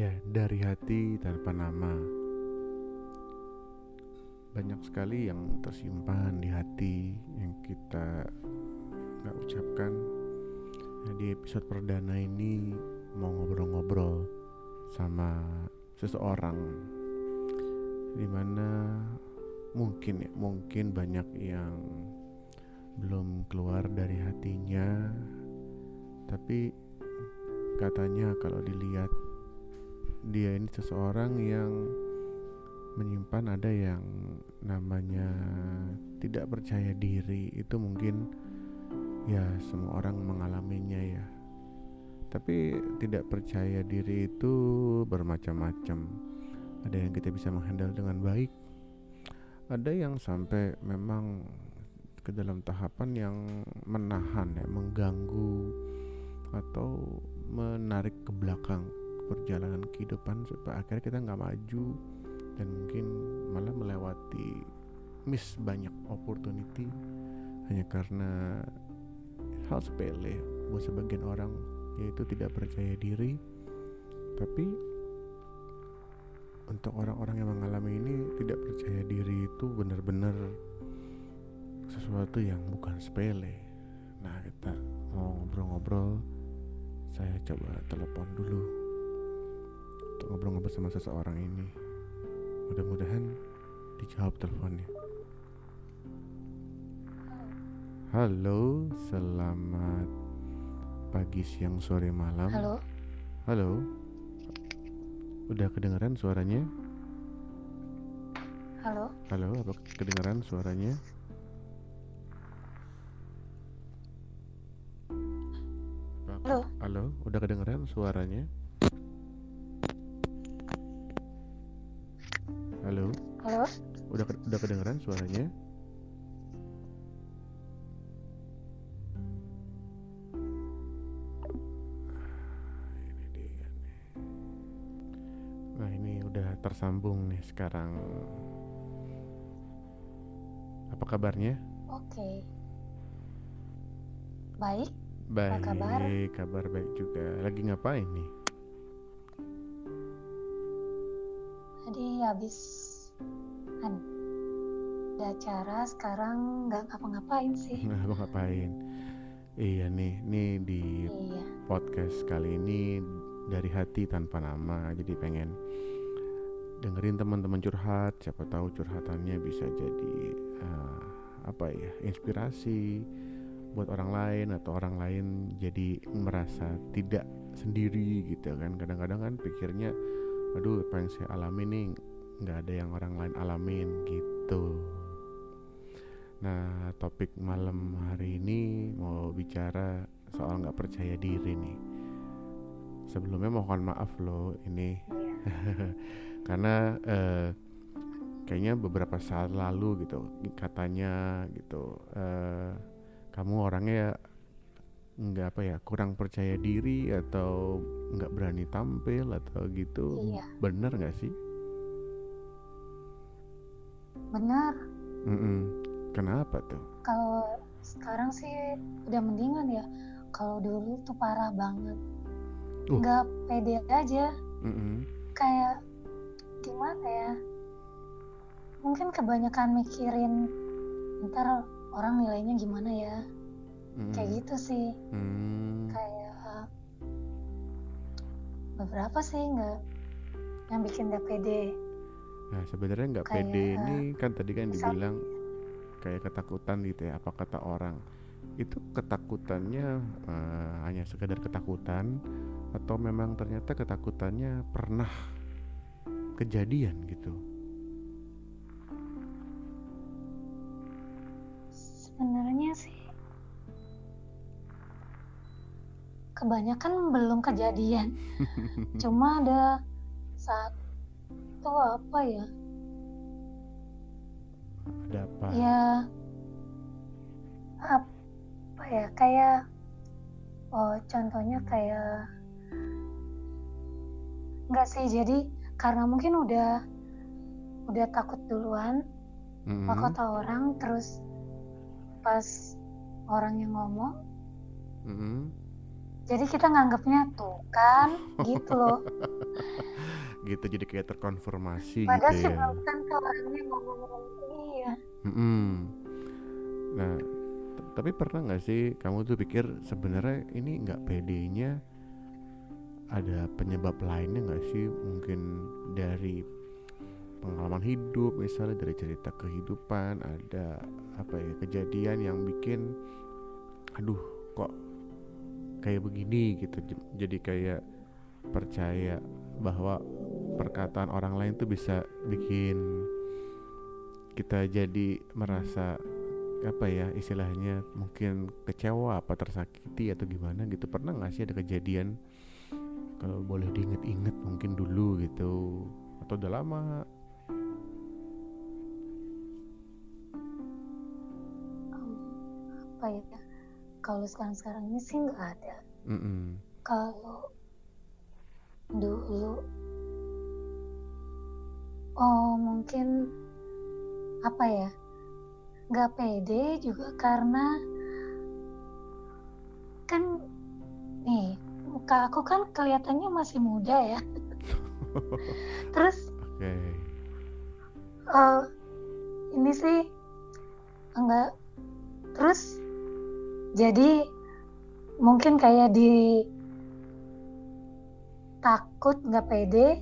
Ya, dari hati tanpa nama. Banyak sekali yang tersimpan di hati yang kita nggak ucapkan. Nah, di episode perdana ini mau ngobrol-ngobrol sama seseorang di mana mungkin ya mungkin banyak yang belum keluar dari hatinya tapi katanya kalau dilihat dia ini seseorang yang menyimpan ada yang namanya tidak percaya diri. Itu mungkin ya semua orang mengalaminya ya. Tapi tidak percaya diri itu bermacam-macam. Ada yang kita bisa menghandle dengan baik. Ada yang sampai memang ke dalam tahapan yang menahan ya mengganggu atau menarik ke belakang perjalanan kehidupan supaya akhirnya kita nggak maju dan mungkin malah melewati miss banyak opportunity hanya karena hal sepele buat sebagian orang yaitu tidak percaya diri. Tapi untuk orang-orang yang mengalami ini tidak percaya diri itu benar-benar sesuatu yang bukan sepele. Nah kita mau ngobrol-ngobrol saya coba telepon dulu untuk ngobrol-ngobrol sama seseorang ini. Mudah-mudahan dijawab teleponnya. Halo selamat pagi siang sore malam. Halo, halo. Udah kedengeran suaranya? Halo, halo apa kedengeran suaranya? Halo. halo udah kedengeran suaranya suaranya. Ini dia nih nah ini udah tersambung nih sekarang. Apa kabarnya? Oke. Baik, baik kabar? kabar baik juga. Lagi ngapain nih? Tadi habis ada acara, sekarang nggak ngapa-ngapain sih. nah apa ngapain iya nih nih di Iya, podcast kali ini dari hati tanpa nama jadi pengen dengerin teman-teman curhat. Siapa tahu curhatannya bisa jadi eh, apa ya inspirasi buat orang lain atau orang lain jadi merasa tidak sendiri gitu kan. Kadang-kadang kan pikirnya aduh apa yang saya alami nih nggak ada yang orang lain alamin gitu nah topik malam hari ini mau bicara soal nggak percaya diri nih sebelumnya mohon maaf loh ini karena eh, kayaknya beberapa saat lalu gitu katanya gitu eh, kamu orangnya nggak apa ya kurang percaya diri atau nggak berani tampil atau gitu Iya. bener nggak sih Benar. Mm-mm. Kenapa tuh Kalau sekarang sih udah mendingan ya. Kalau dulu tuh parah banget. Uh. Nggak pede aja. Mm-mm. Kayak gimana ya? Mungkin kebanyakan mikirin ntar orang nilainya gimana ya. Mm-mm. Kayak gitu sih. Hmm. kayak beberapa sih nggak yang bikin gak pede Nah sebenarnya nggak pede ini kan tadi kan dibilang kayak ketakutan gitu ya apa kata orang. Itu ketakutannya eh, hanya sekedar ketakutan atau memang ternyata ketakutannya pernah kejadian gitu? Sebenarnya sih kebanyakan belum kejadian. Cuma ada satu apa ya ada apa ya apa ya kayak oh contohnya kayak enggak sih jadi karena mungkin udah udah takut duluan Mm-mm. apa kata orang terus pas orang yang ngomong Mm-mm. jadi kita nganggapnya tuh kan gitu loh. Gitu jadi kayak terkonfirmasi padahal gitu sih ya ke orangnya ngomong Mm-mm. Nah, tapi pernah nggak sih kamu tuh pikir sebenarnya ini nggak pedenya ada penyebab lainnya nggak sih? Mungkin dari pengalaman hidup, misalnya dari cerita kehidupan, ada apa ya kejadian yang bikin, aduh kok kayak begini gitu. Jadi kayak percaya bahwa perkataan orang lain tuh bisa bikin kita jadi merasa apa ya istilahnya mungkin kecewa apa tersakiti atau gimana gitu. Pernah nggak sih ada kejadian kalau boleh diinget-inget mungkin dulu gitu atau udah lama? Apa ya kalau sekarang sekarang ini sih nggak ada. Mm-mm. kalau dulu oh mungkin apa ya nggak pede juga karena kan nih muka aku kan kelihatannya masih muda ya. Terus oke. eh, ini sih enggak. Terus jadi mungkin kayak di takut nggak pede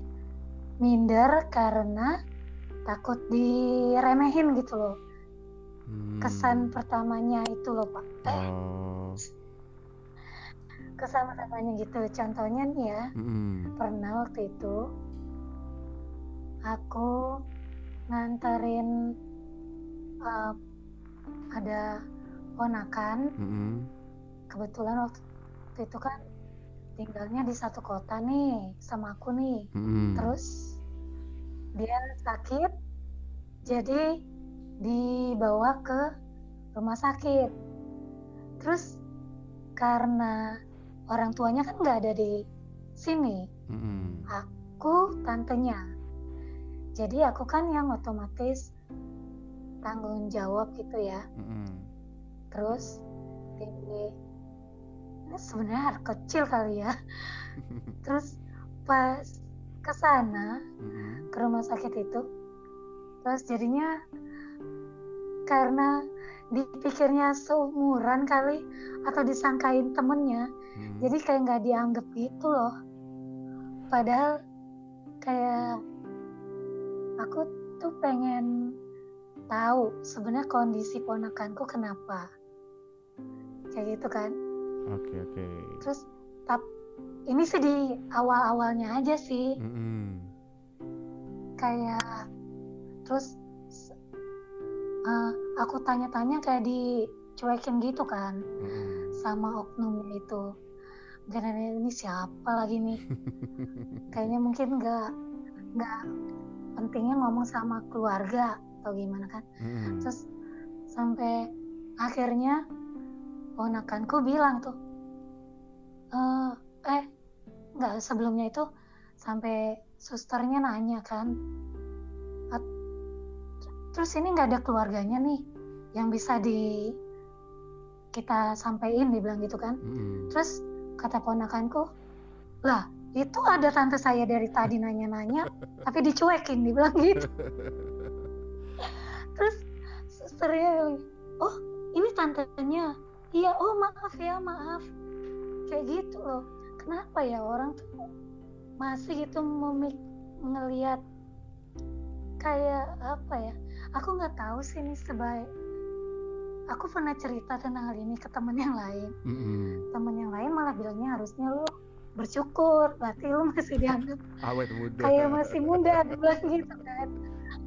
minder karena takut diremehin gitu loh Hmm. kesan pertamanya itu loh pak eh, oh kesan pertamanya gitu contohnya nih ya Mm-mm. pernah waktu itu aku nganterin eh, ada ponakan Mm-mm. kebetulan waktu itu kan tinggalnya di satu kota nih sama aku nih Mm-mm. terus dia sakit jadi dibawa ke rumah sakit terus karena orang tuanya kan nggak ada di sini Mm-mm. aku tantenya jadi aku kan yang otomatis tanggung jawab gitu ya Mm-mm. terus tinggi sebenarnya kecil kali ya terus pas ke sana Mm-mm. ke rumah sakit itu. Terus jadinya karena dipikirnya seumuran kali atau disangkain temennya Mm-mm. jadi kayak nggak dianggap gitu loh. Padahal kayak aku tuh pengen tahu sebenarnya kondisi ponakanku kenapa. Kayak gitu kan. Oke oke. Terus tap ini sih di awal-awalnya aja sih Mm-mm. kayak terus eh, aku tanya-tanya kayak dicuekin gitu kan Mm-mm. sama oknumnya itu dan ini siapa lagi nih kayaknya mungkin nggak nggak pentingnya ngomong sama keluarga atau gimana kan Mm-mm. terus sampai akhirnya ponakanku bilang tuh "Eh, eh nggak sebelumnya itu sampai susternya nanya kan "At- terus ini nggak ada keluarganya nih yang bisa di kita sampein dibilang gitu kan. Mm-mm. terus kata ponakanku lah itu ada tante saya dari tadi nanya-nanya tapi dicuekin dibilang gitu. Terus susternya oh ini tantenya? Iya oh maaf ya maaf. Kayak gitu loh kenapa ya orang tuh masih gitu memik ngelihat kayak apa ya aku nggak tahu sih ini sebaik aku pernah cerita tentang hal ini ke temen yang lain Mm-mm. temen yang lain malah bilangnya harusnya lu bersyukur berarti lu masih dianggap awet muda kayak masih muda bilang gitu kan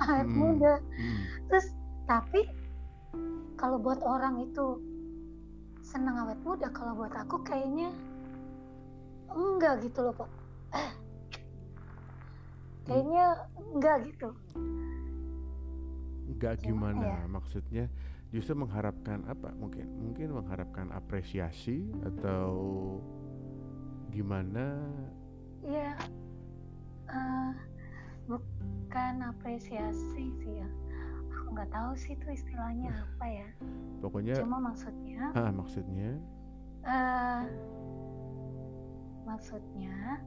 awet Hmm. muda Mm. terus tapi kalau buat orang itu senang awet muda kalau buat aku kayaknya enggak gitu loh pak. Kayaknya enggak gitu. Nggak Gimana ya? maksudnya? Justru mengharapkan apa? Mungkin mungkin mengharapkan apresiasi atau gimana? Ya eh, bukan apresiasi sih ya. Aku nggak tahu sih itu istilahnya apa ya. pokoknya cuma maksudnya ah maksudnya? Eh maksudnya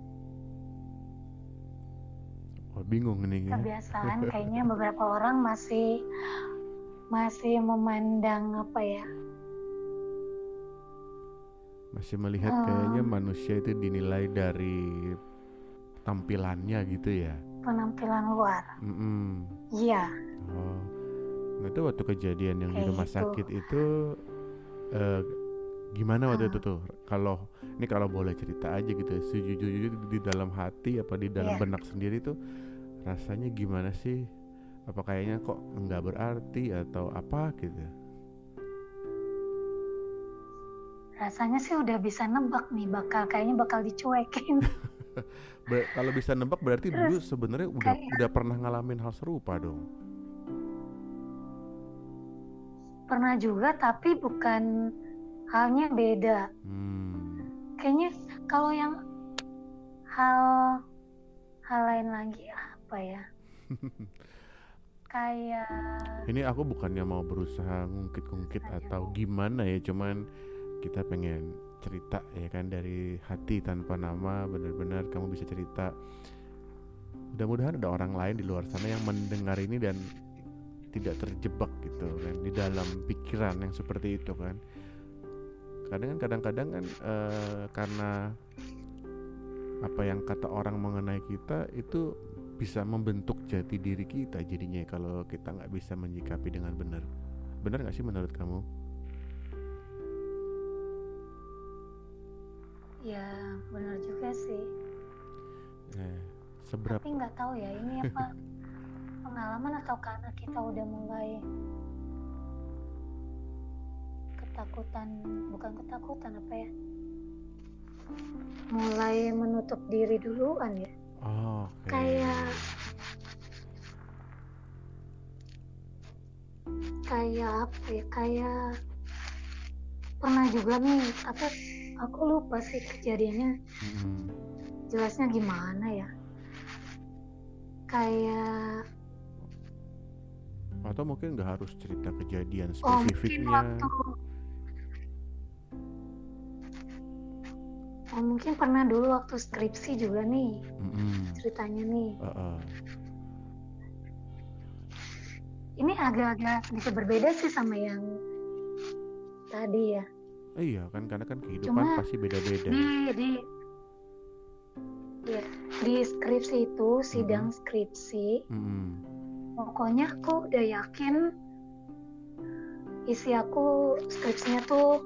oh, bingung nih ya. kebiasaan kayaknya beberapa orang masih masih memandang apa ya masih melihat Hmm. kayaknya manusia itu dinilai dari tampilannya gitu ya penampilan luar iya oh nah itu waktu kejadian yang di Kayak rumah gitu. sakit itu eh, gimana waktu Ah. itu tuh? Kalau ini kalau boleh cerita aja gitu sejujurnya di dalam hati apa di dalam Iya. benak sendiri tuh rasanya gimana sih? Apa kayaknya kok nggak berarti atau apa gitu? Rasanya sih udah bisa nebak nih bakal kayaknya bakal dicuekin. Ber- kalau bisa nebak berarti dulu Terus sebenarnya udah kayak- udah pernah ngalamin hal serupa dong? Pernah juga tapi bukan halnya beda hmm. kayaknya kalau yang hal hal lain lagi apa ya kayak Ini aku bukannya mau berusaha ngungkit-ngungkit atau gimana ya, cuman kita pengen cerita ya kan dari hati tanpa nama, benar-benar kamu bisa cerita. Mudah-mudahan ada orang lain di luar sana yang mendengar ini dan tidak terjebak gitu kan di dalam pikiran yang seperti itu kan. Kadang kan kadang-kadang kan eh, karena apa yang kata orang mengenai kita itu bisa membentuk jati diri kita jadinya kalau kita nggak bisa menyikapi dengan benar. Benar nggak sih menurut kamu? Ya benar juga sih. Eh, seberapa tapi nggak tahu ya ini apa? Pengalaman atau karena kita udah mulai ketakutan bukan ketakutan apa ya? Mulai menutup diri duluan ya. Oh, oke. kayak kayak apa ya? Kayak pernah juga nih apa? Aku lupa sih kejadiannya. Mm-mm. jelasnya gimana ya? Kayak atau mungkin nggak harus cerita kejadian oh mungkin spesifiknya? waktu oh mungkin pernah dulu waktu skripsi juga nih Mm-mm. ceritanya nih Uh-uh. ini agak-agak bisa berbeda sih sama yang tadi ya iya kan karena kan kehidupan Cuma pasti beda-beda di di ya, di skripsi itu sidang skripsi Mm-mm. pokoknya aku udah yakin isi aku skripsinya tuh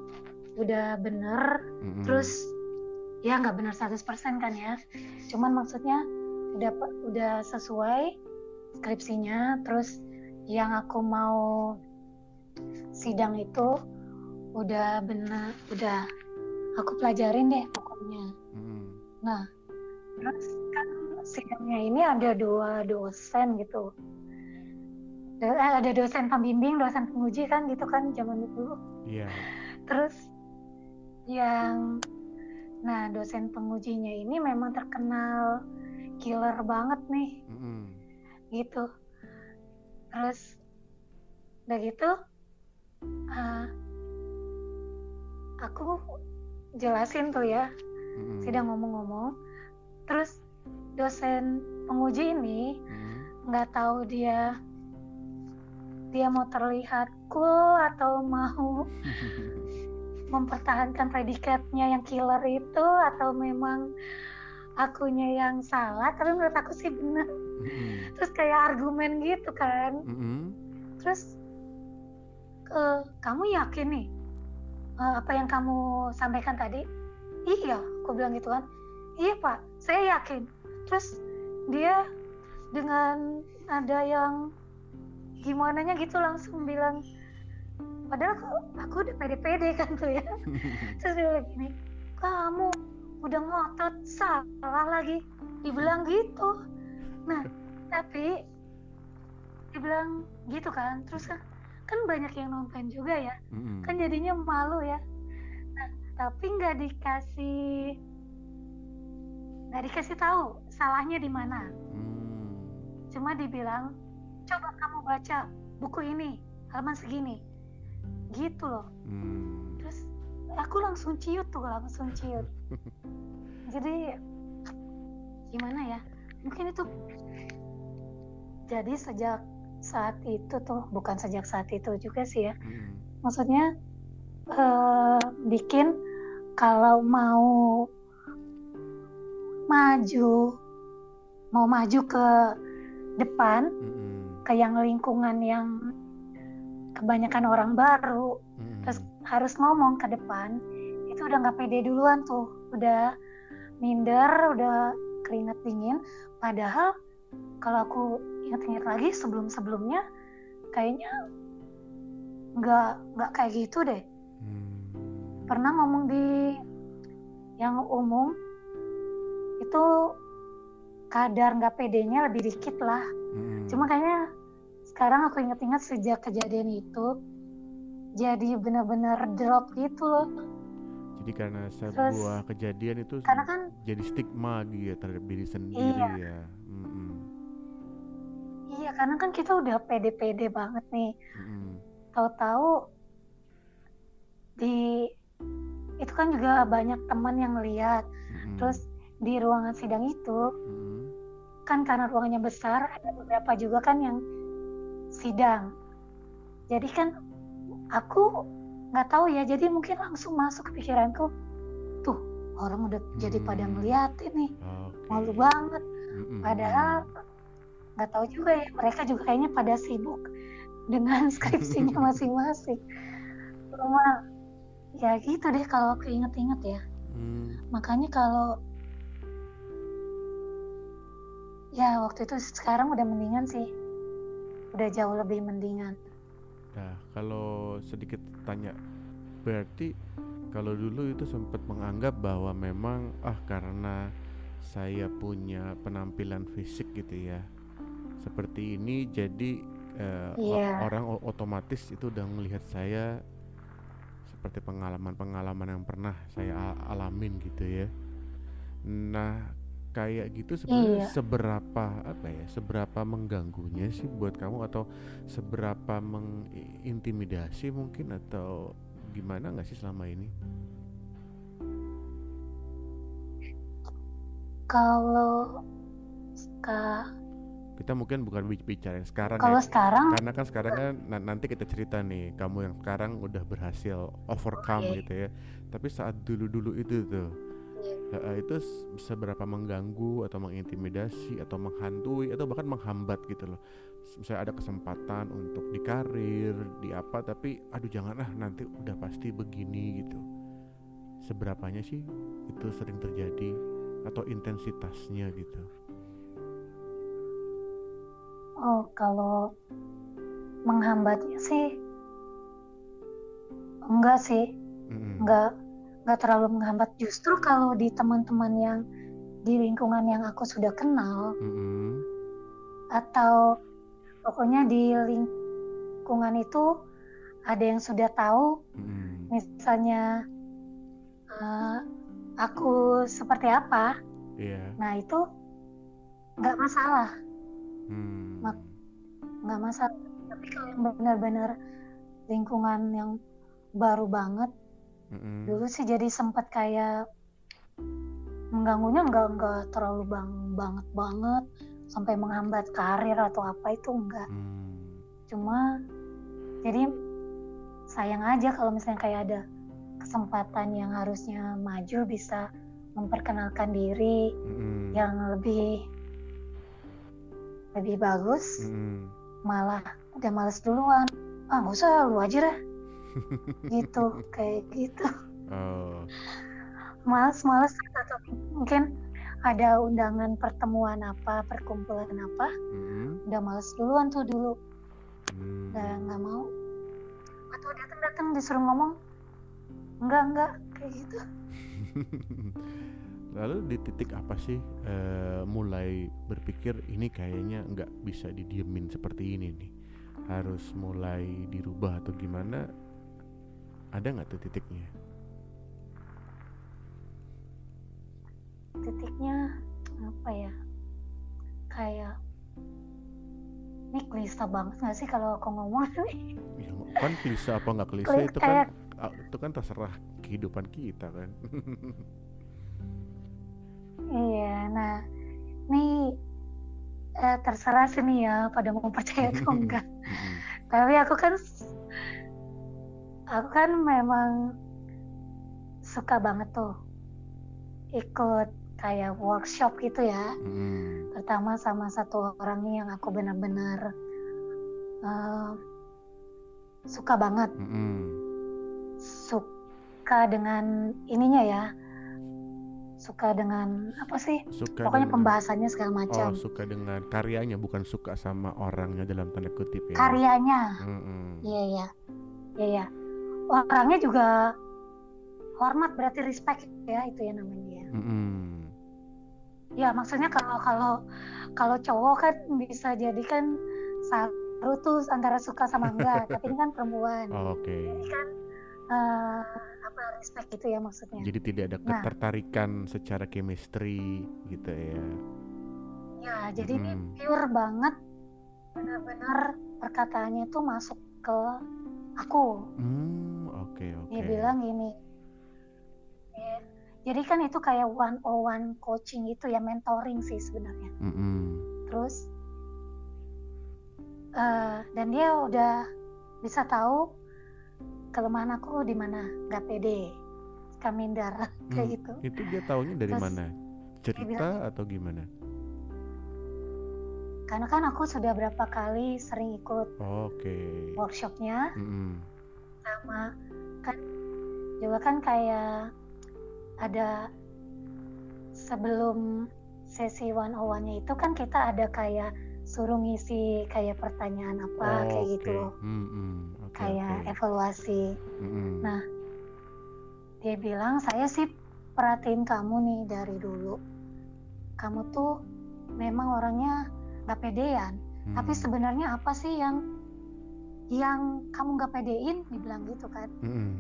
udah bener Mm-mm. terus ya nggak bener 100% kan ya cuman maksudnya udah udah sesuai skripsinya terus yang aku mau sidang itu udah bener udah aku pelajarin deh pokoknya Mm-mm. Nah, terus kan sidangnya ini ada dua dosen gitu. Do- eh, Ada dosen pembimbing, dosen penguji kan gitu kan zaman dulu. iya Terus yang nah dosen pengujinya ini memang terkenal killer banget nih Mm-mm. gitu. Terus udah gitu ah, aku jelasin tuh ya Mm-mm. sidang ngomong-ngomong terus dosen penguji ini nggak tahu dia dia mau terlihat cool atau mau mempertahankan predikatnya yang killer itu atau memang akunya yang salah tapi menurut aku sih benar Mm-mm. terus kayak argumen gitu kan. Mm-mm. terus kamu yakin nih eh, apa yang kamu sampaikan tadi? Iya aku bilang gitu kan. Iya pak saya yakin. Terus dia dengan ada yang gimana nya gitu langsung bilang padahal aku, aku udah pede-pede kan tuh ya. Terus dia bilang gini kamu udah ngotot salah lagi. Dibilang gitu. Nah tapi dibilang gitu kan. Terus kan kan banyak yang nonton juga ya. Mm-mm. kan jadinya malu ya. Nah tapi nggak dikasih nggak dikasih tahu salahnya di mana. Mm. cuma dibilang coba kamu baca buku ini halaman segini gitu loh Mm. terus aku langsung ciut tuh langsung ciut jadi gimana ya mungkin itu jadi sejak saat itu tuh bukan sejak saat itu juga sih ya Mm-mm. maksudnya eh, bikin kalau mau maju mau maju ke depan Mm-mm. ke yang lingkungan yang kebanyakan orang baru Mm-mm. terus harus ngomong ke depan itu udah nggak pede duluan tuh udah minder udah keringat dingin padahal kalau aku ingat-ingat lagi sebelum-sebelumnya kayaknya nggak nggak kayak gitu deh Hmm. pernah ngomong di yang umum itu kadar nggak pedenya lebih dikit lah Mm-mm. cuma kayaknya sekarang aku ingat-ingat sejak kejadian itu jadi bener-bener drop gitu loh Jadi karena Terus, sebuah kejadian itu karena kan jadi stigma gitu ya terhadap diri sendiri Iya. ya. Mm-mm. iya karena kan kita udah pede-pede banget nih Mm-mm. tahu-tahu di itu kan juga banyak teman yang lihat Mm-mm. terus di ruangan sidang itu Mm-mm. kan karena ruangannya besar ada beberapa juga kan yang sidang jadi kan aku nggak tahu ya jadi mungkin langsung masuk ke pikiranku tuh orang udah jadi pada Hmm. ngeliatin nih Oke. malu banget Mm-mm. padahal nggak tahu juga ya mereka juga kayaknya pada sibuk dengan skripsinya masing-masing cuma ya gitu deh kalau aku inget-inget ya Mm. makanya kalau ya waktu itu sekarang udah mendingan sih udah jauh lebih mendingan Nah, kalau sedikit tanya, berarti kalau dulu itu sempat menganggap bahwa memang ah karena saya punya penampilan fisik gitu ya, seperti ini jadi eh, Iya. orang otomatis itu udah melihat saya seperti pengalaman-pengalaman yang pernah saya alamin gitu ya. Nah, kayak gitu sebenarnya Iya. seberapa apa ya, seberapa mengganggunya sih buat kamu atau seberapa mengintimidasi mungkin atau gimana nggak sih selama ini? kalau ska- Kita mungkin bukan bic- bicara yang sekarang kalau ya, sekarang karena kan sekarang kan na- nanti kita cerita nih kamu yang sekarang udah berhasil overcome Oke. gitu ya. Tapi saat dulu-dulu itu tuh eh, itu seberapa mengganggu atau mengintimidasi atau menghantui atau bahkan menghambat gitu loh. Misalnya ada kesempatan untuk di karir, di apa tapi aduh jangan ah nanti udah pasti begini gitu. Seberapanya sih itu sering terjadi atau intensitasnya gitu. oh kalau menghambatnya sih enggak sih Mm-mm. enggak enggak terlalu menghambat justru kalau di teman-teman yang di lingkungan yang aku sudah kenal Mm-mm. atau pokoknya di lingkungan itu ada yang sudah tahu Mm-mm. misalnya eh, aku seperti apa Iya. nah itu nggak masalah Hmm. Nggak masalah tapi kalau yang benar-benar lingkungan yang baru banget Mm-mm. dulu sih jadi sempat kayak mengganggunya nggak nggak terlalu bang banget banget sampai menghambat karir atau apa itu enggak Hmm. cuma jadi sayang aja kalau misalnya kayak ada kesempatan yang harusnya maju bisa memperkenalkan diri Mm-mm. yang lebih lebih bagus Mm-mm. malah udah males duluan ah nggak usah lu aja dah gitu kayak gitu Oh. males males atau mungkin ada undangan pertemuan apa perkumpulan apa Mm-mm. udah males duluan tuh dulu Hmm. udah nggak mau atau datang datang disuruh ngomong enggak enggak kayak gitu Lalu di titik apa sih eh, mulai berpikir ini kayaknya nggak bisa didiemin seperti ini nih, harus mulai dirubah atau gimana? Ada nggak tuh titiknya? titiknya apa ya kayak ini klise banget nggak sih kalau aku ngomong Ya, kan klise apa nggak klise Klise itu kan kayak- ah, itu kan terserah kehidupan kita kan. Iya, nah ini eh, terserah sih nih ya pada mau percaya atau enggak. Tapi aku kan aku kan memang suka banget tuh ikut kayak workshop gitu ya. Mm-mm. Pertama sama satu orang nih yang aku benar-benar eh, suka banget, Mm-mm. suka dengan ininya ya. Suka dengan apa sih? Suka Pokoknya dengan- pembahasannya segala Oh, macam. suka dengan karyanya bukan suka sama orangnya dalam tanda kutip ya. Karyanya. Mm-mm. Iya iya, iya iya. Orangnya juga hormat berarti respect ya itu ya namanya ya. Mm-mm. Ya maksudnya kalau kalau kalau cowok kan bisa jadi kan saru tuh antara suka sama enggak, tapi ini kan perempuan. Oke. Jadi kan eh, apa respect gitu ya maksudnya. Jadi tidak ada Nah. ketertarikan secara chemistry gitu ya. Ya jadi ini Mm. pure banget, benar-benar perkataannya tuh masuk ke aku. Hmm, oke oke. Dia bilang gini, ya, jadi kan itu kayak one on one coaching gitu ya, mentoring sih sebenarnya. Mm-mm. Terus, eh, dan dia udah bisa tahu kelemahan aku di mana, nggak pede, suka minder, kayak Hmm, gitu. Itu dia taunya dari Terus mana? Cerita bilang- atau gimana? Karena kan aku sudah berapa kali sering ikut Oke. workshopnya, Mm-mm. sama kan juga kan kayak ada sebelum sesi one on one-nya itu kan kita ada kayak suruh ngisi kayak pertanyaan apa kayak Oke. gitu loh Mm-mm. Oke, kayak oke. evaluasi Mm-mm. nah dia bilang saya sih perhatiin kamu nih dari dulu kamu tuh memang orangnya gak pedean tapi Hmm. sebenarnya apa sih yang yang kamu gak pedein dibilang gitu kan Mm-mm.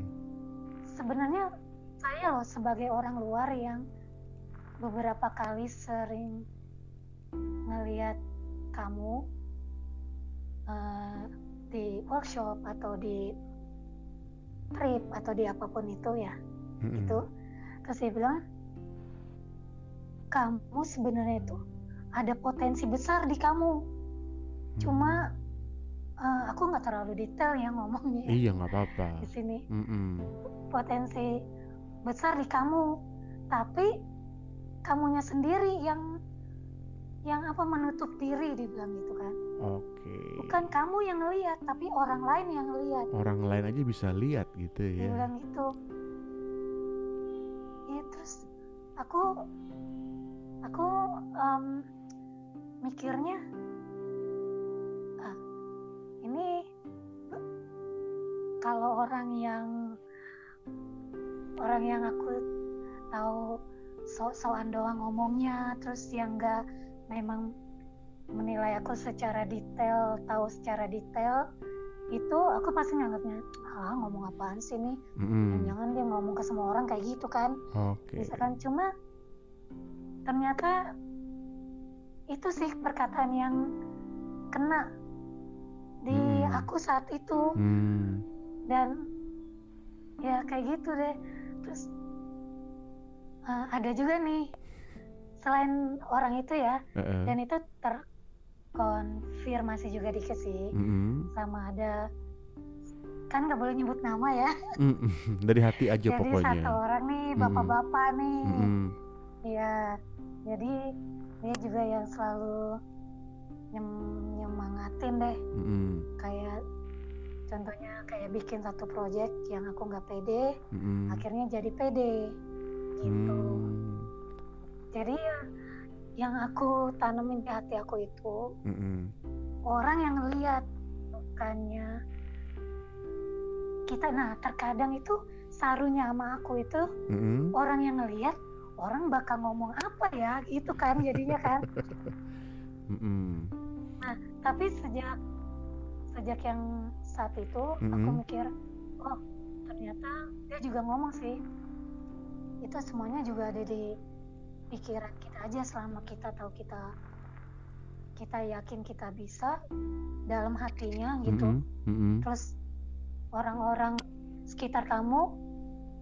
sebenarnya saya loh sebagai orang luar yang beberapa kali sering ngeliat kamu eh, di workshop atau di trip atau di apa pun itu ya Mm-mm. itu terus dia bilang kamu sebenarnya itu ada potensi besar di kamu cuma eh, aku nggak terlalu detail ya ngomongnya ya Iya nggak apa-apa. di sini Mm-mm. potensi besar di kamu tapi kamunya sendiri yang yang apa menutup diri dibilang gitu kan Oke. bukan kamu yang ngelihat tapi orang lain yang ngelihat Orang lain aja bisa lihat gitu ya. bilang gitu ya terus aku aku em, mikirnya ini kalau orang yang orang yang aku tahu sok-sokan doang ngomongnya terus yang enggak memang menilai aku secara detail tahu secara detail itu aku pasti nganggapnya ah ngomong apaan sih nih Mm-mm. jangan dia ngomong ke semua orang kayak gitu kan Oke. bisa kan cuma ternyata itu sih perkataan yang kena di Hmm. aku saat itu Hmm. dan ya kayak gitu deh terus eh, ada juga nih selain orang itu ya Eh-eh. dan itu terkonfirmasi juga dikit sih Mm-mm. sama ada kan nggak boleh nyebut nama ya Mm-mm. Dari hati aja jadi pokoknya. satu orang nih Mm-mm. bapak-bapak nih Mm-mm. Iya, jadi dia juga yang selalu nyem- nyemangatin deh. Mm-mm. Kayak contohnya kayak bikin satu project yang aku nggak pede, Mm-mm. akhirnya jadi pede. Gitu. Hmm. Jadi ya, yang aku tanemin di hati aku itu Mm-mm. orang yang lihat bukannya kita. Nah terkadang itu sarunya sama aku itu Mm-mm. orang yang ngelihat orang bakal ngomong apa ya gitu kan jadinya kan Mm-mm. tapi sejak sejak yang saat itu aku Mm-mm. mikir oh ternyata dia juga ngomong sih itu semuanya juga ada di pikiran kita aja selama kita tahu kita kita yakin kita bisa dalam hatinya gitu Mm-mm. Mm-mm. terus orang-orang sekitar kamu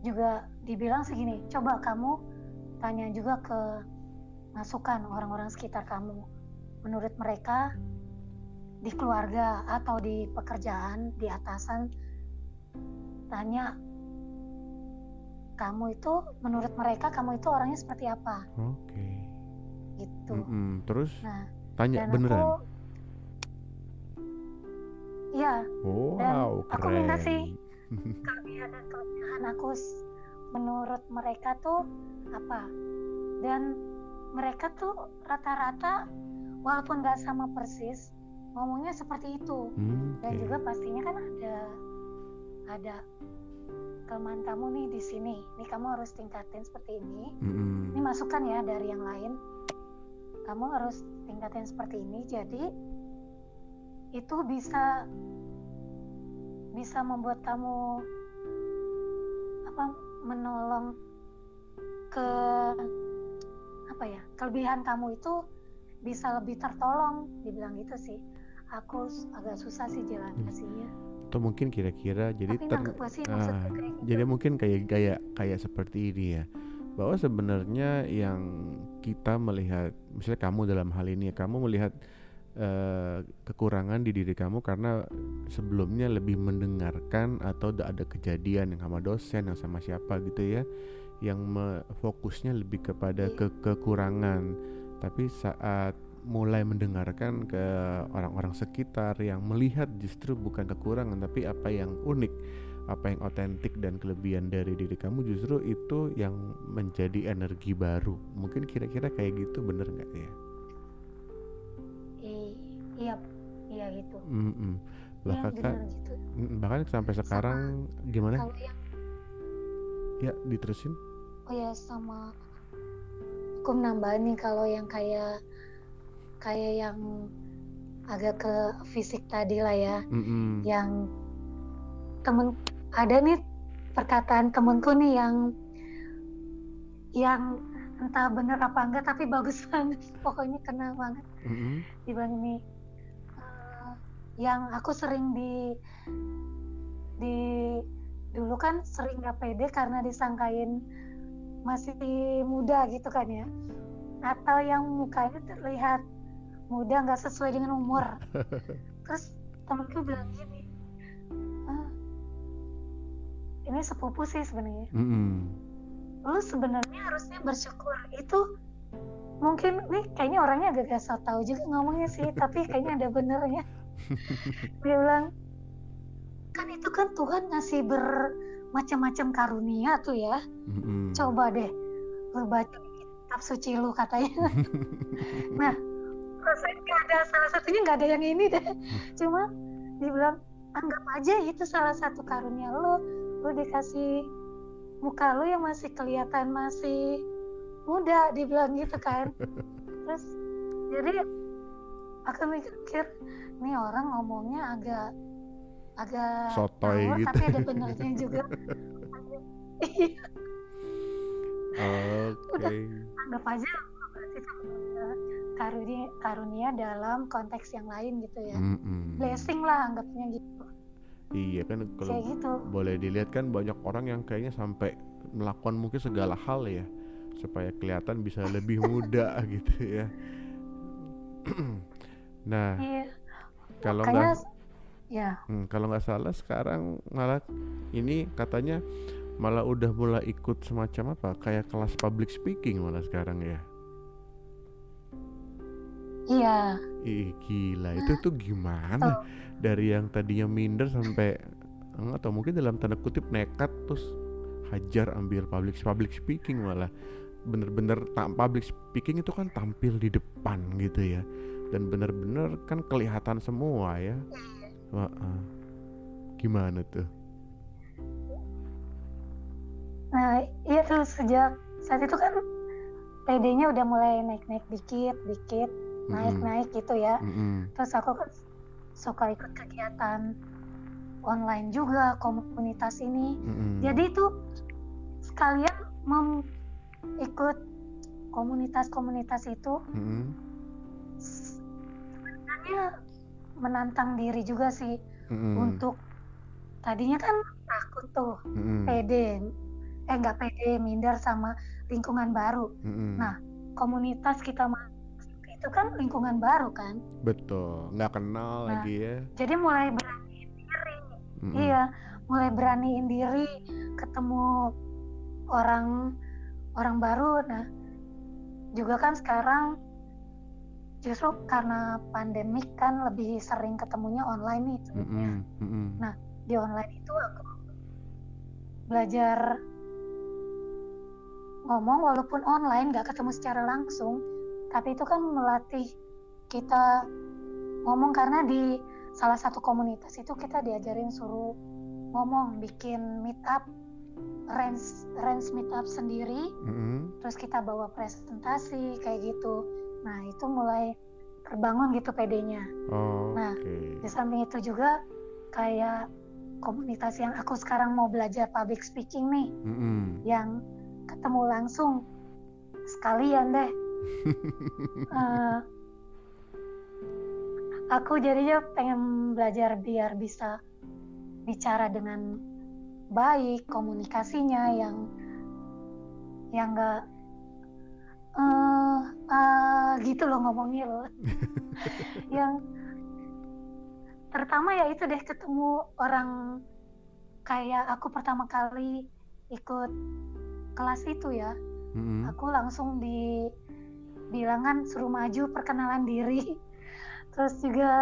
juga dibilang segini coba kamu tanya juga ke masukan orang-orang sekitar kamu menurut mereka di keluarga atau di pekerjaan di atasan tanya kamu itu menurut mereka kamu itu orangnya seperti apa Oke. gitu Mm-mm. Terus nah tanya dan beneran. aku ya dan wow, aku minta keren. sih kelebihan dan kelebihan aku menurut mereka tuh apa dan mereka tuh rata-rata walaupun nggak sama persis ngomongnya seperti itu. Hmm, dan juga pastinya kan ada ada kelemahan kamu nih di sini. Nih kamu harus tingkatin seperti ini. Mm-mm. ini masukan ya dari yang lain. Kamu harus tingkatin seperti ini. Jadi itu bisa bisa membuat kamu apa menolong ke apa ya kelebihan kamu itu bisa lebih tertolong. Dibilang gitu sih. Aku agak susah sih jelasinnya Atau mungkin kira-kira jadi tapi ter- sih ah, kayak gitu. jadi mungkin kayak kayak kayak seperti ini ya. Bahwa sebenarnya yang kita melihat misalnya kamu dalam hal ini ya kamu melihat eh, kekurangan di diri kamu karena sebelumnya lebih mendengarkan atau da- ada kejadian yang sama dosen yang sama siapa gitu ya yang fokusnya lebih kepada Iya. ke kekurangan tapi saat mulai mendengarkan ke orang-orang sekitar yang melihat justru bukan kekurangan tapi apa yang unik apa yang otentik dan kelebihan dari diri kamu justru itu yang menjadi energi baru. Mungkin kira-kira kayak gitu bener nggak ya? Iya iya gitu. Mm-mm. ya bahkan benar gitu. Mm, bahkan sampai sekarang gimana? kalau yang ya diterusin. Oh ya sama aku nambahin nih kalau yang kayak kayak yang agak ke fisik tadi lah ya, Mm-mm. yang temen ada nih perkataan temenku nih yang yang entah bener apa enggak tapi bagus banget pokoknya kena banget Mm-mm. dibilang ini eh, yang aku sering di di dulu kan sering gak pede karena disangkain masih muda gitu kan ya. Atau yang mukanya terlihat muda nggak sesuai dengan umur. Terus temenku bilang gini "Ah, ini sepupu sih sebenarnya. Mm-mm. lu sebenarnya harusnya bersyukur. Itu mungkin nih kayaknya orangnya agak gak so tau juga ngomongnya sih tapi kayaknya ada benernya. Dia bilang kan itu kan Tuhan ngasih bermacam-macam karunia tuh ya. Mm-mm. coba deh lu baca kitab suci lu katanya. Nah rasanya nggak ada salah satunya nggak ada yang ini deh. Cuma dibilang anggap aja itu salah satu karunia lu. Lu dikasih muka lu yang masih kelihatan masih muda dibilang gitu kan. Terus jadi aku mikir ini orang ngomongnya agak agak Sotoy ngawur, gitu. tapi ada benernya juga. Oke. Anggap aja berarti itu karunia karunia dalam konteks yang lain gitu ya. Mm-mm. blessing lah anggapnya gitu. Iya kan kalau gitu. boleh dilihat kan banyak orang yang kayaknya sampai melakukan mungkin segala hal ya supaya kelihatan bisa lebih muda gitu ya. Nah iya. kalau nggak ya. Hmm, kalau nggak salah sekarang malah ini katanya malah udah mulai ikut semacam apa? Kayak kelas public speaking malah sekarang ya? Iya. Ih gila. Itu tuh gimana? Dari yang tadinya minder sampai atau mungkin dalam tanda kutip nekat terus hajar ambil public public speaking malah. Bener-bener public speaking itu kan tampil di depan gitu ya. Dan bener-bener kan kelihatan semua ya Wah, ah. gimana tuh nah iya tuh sejak saat itu kan PD-nya udah mulai naik-naik dikit dikit naik-naik gitu ya Mm-mm. terus aku kan suka ikut kegiatan online juga komunitas ini Mm-mm. jadi itu sekalian mem ikut komunitas-komunitas itu Mm-mm. sebenarnya menantang diri juga sih Mm-mm. untuk tadinya kan takut tuh Mm-mm. pede eh nggak pede minder sama lingkungan baru Mm-mm. Nah, komunitas kita masuk itu kan lingkungan baru kan betul nggak kenal Nah, lagi ya jadi mulai beraniin diri Mm-mm. iya mulai beraniin diri ketemu orang orang baru nah juga kan sekarang justru karena pandemik kan lebih sering ketemunya online nih sebenarnya. Mm-mm, mm-mm. di online itu aku belajar ngomong walaupun online nggak ketemu secara langsung tapi itu kan melatih kita ngomong karena di salah satu komunitas itu kita diajarin suruh ngomong bikin meet up range range meet up sendiri Mm-mm. terus kita bawa presentasi kayak gitu nah itu mulai terbangun gitu PD-nya Oh, Nah, oke. di samping itu juga kayak komunitas yang aku sekarang mau belajar public speaking nih Mm-mm. yang ketemu langsung sekalian deh Eh, aku jadinya pengen belajar biar bisa bicara dengan baik komunikasinya yang yang enggak eh eh, gitu loh ngomongnya loh. Yang pertama ya itu deh ketemu orang kayak aku pertama kali ikut kelas itu ya. Mm-mm. aku langsung di bilangan suruh maju perkenalan diri. Terus juga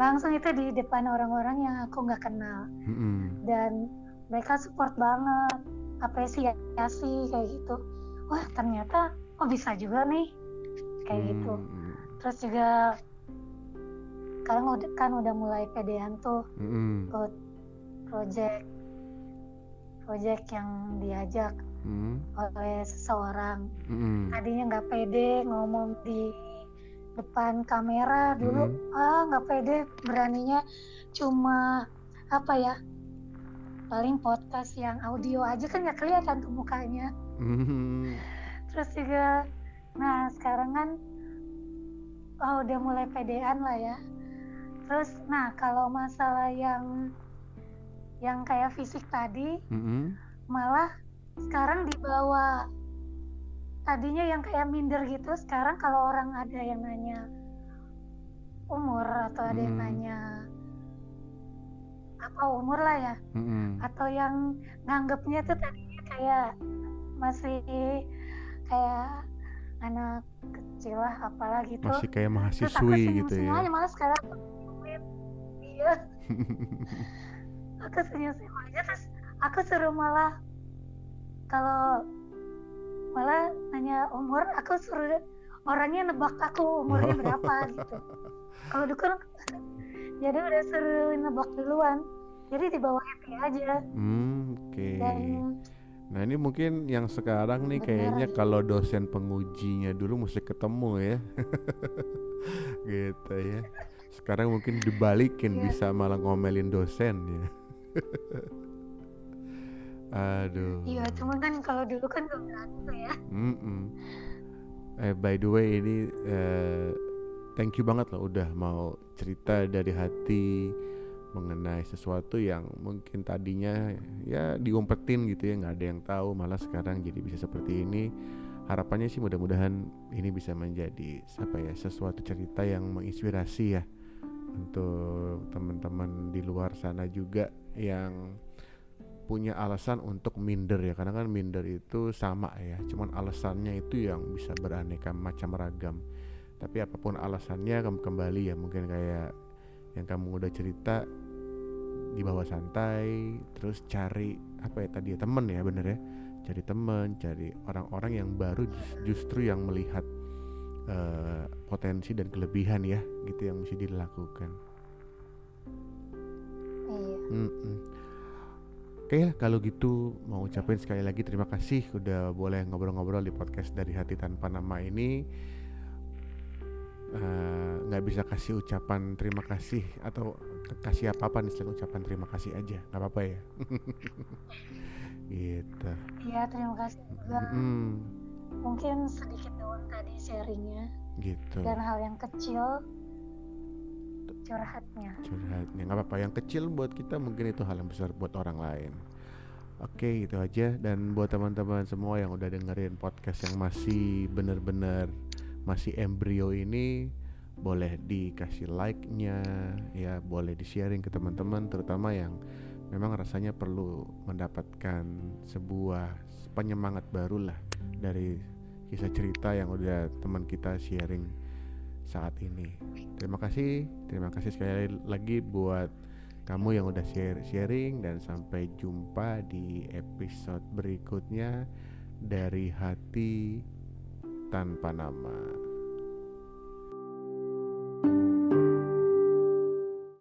langsung itu di depan orang-orang yang aku nggak kenal. Mm-mm. dan mereka support banget apresiasi kayak gitu. Wah ternyata oh bisa juga nih kayak gitu Mm-mm. terus juga sekarang udah kan udah mulai pedean tuh Mm-mm. ikut project project yang diajak Mm-mm. oleh seseorang Mm-mm. tadinya nggak pede ngomong di depan kamera dulu Mhm. ah nggak pede beraninya cuma apa ya paling podcast yang audio aja kan nggak kelihatan tuh mukanya Mm-mm. Terus juga nah sekarang kan oh, udah mulai pedean lah ya terus nah kalau masalah yang yang kayak fisik tadi Mm-mm. malah sekarang dibawa tadinya yang kayak minder gitu sekarang kalau orang ada yang nanya umur atau ada yang Hmm. nanya apa umur lah ya Mm-mm. atau yang nganggapnya tuh tadinya kayak masih kayak anak kecil lah apalah gitu. Masih kayak aku mahasiswi senyum gitu ya? aja malah sekarang aku iya. Aku senyum senyum aja terus aku suruh malah kalau malah nanya umur aku suruh orangnya nebak aku umurnya berapa gitu. Kalau dukun jadi udah suruh nebak duluan. Jadi dibawa happy aja. Hmm, oke. Dan nah ini mungkin yang sekarang nih kayaknya kalau dosen pengujinya dulu mesti ketemu ya. Gitu ya. Sekarang mungkin dibalikin Iya. bisa malah ngomelin dosen ya. Aduh. Iya cuma kan kalau dulu kan gak berani ya. Mm-mm. Eh by the way ini eh, thank you banget loh udah mau cerita dari hati mengenai sesuatu yang mungkin tadinya ya diumpetin gitu ya nggak ada yang tahu malah sekarang jadi bisa seperti ini. Harapannya sih mudah-mudahan ini bisa menjadi apa ya sesuatu cerita yang menginspirasi ya untuk teman-teman di luar sana juga yang punya alasan untuk minder ya. Karena kan minder itu sama ya cuman alasannya itu yang bisa beraneka macam ragam. Tapi apa pun alasannya kembali ya mungkin kayak yang kamu udah cerita di bawah santai terus cari apa ya tadi ya temen ya bener ya. Cari temen cari orang-orang yang baru jus- justru yang melihat eh, potensi dan kelebihan ya gitu yang mesti dilakukan. Iya. Oke lah kalau gitu mau ucapin sekali lagi terima kasih udah boleh ngobrol-ngobrol di podcast dari hati tanpa nama ini Eh, nggak bisa kasih ucapan terima kasih atau kasih apa apa nih selain ucapan terima kasih aja nggak apa-apa ya? Gitu. Iya terima kasih juga. Mm-mm. mungkin sedikit doang tadi sharingnya. Gitu. Dan hal yang kecil curhatnya. Curhatnya nggak apa-apa. Yang kecil buat kita mungkin itu hal yang besar buat orang lain. Oke itu aja. Dan buat teman-teman semua yang udah dengerin podcast yang masih bener-bener masih embrio ini boleh dikasih like-nya ya boleh di sharing ke teman-teman terutama yang memang rasanya perlu mendapatkan sebuah penyemangat baru lah dari kisah cerita yang udah teman kita sharing saat ini. Terima kasih, terima kasih sekali lagi buat kamu yang udah share sharing dan sampai jumpa di episode berikutnya dari hati tanpa nama.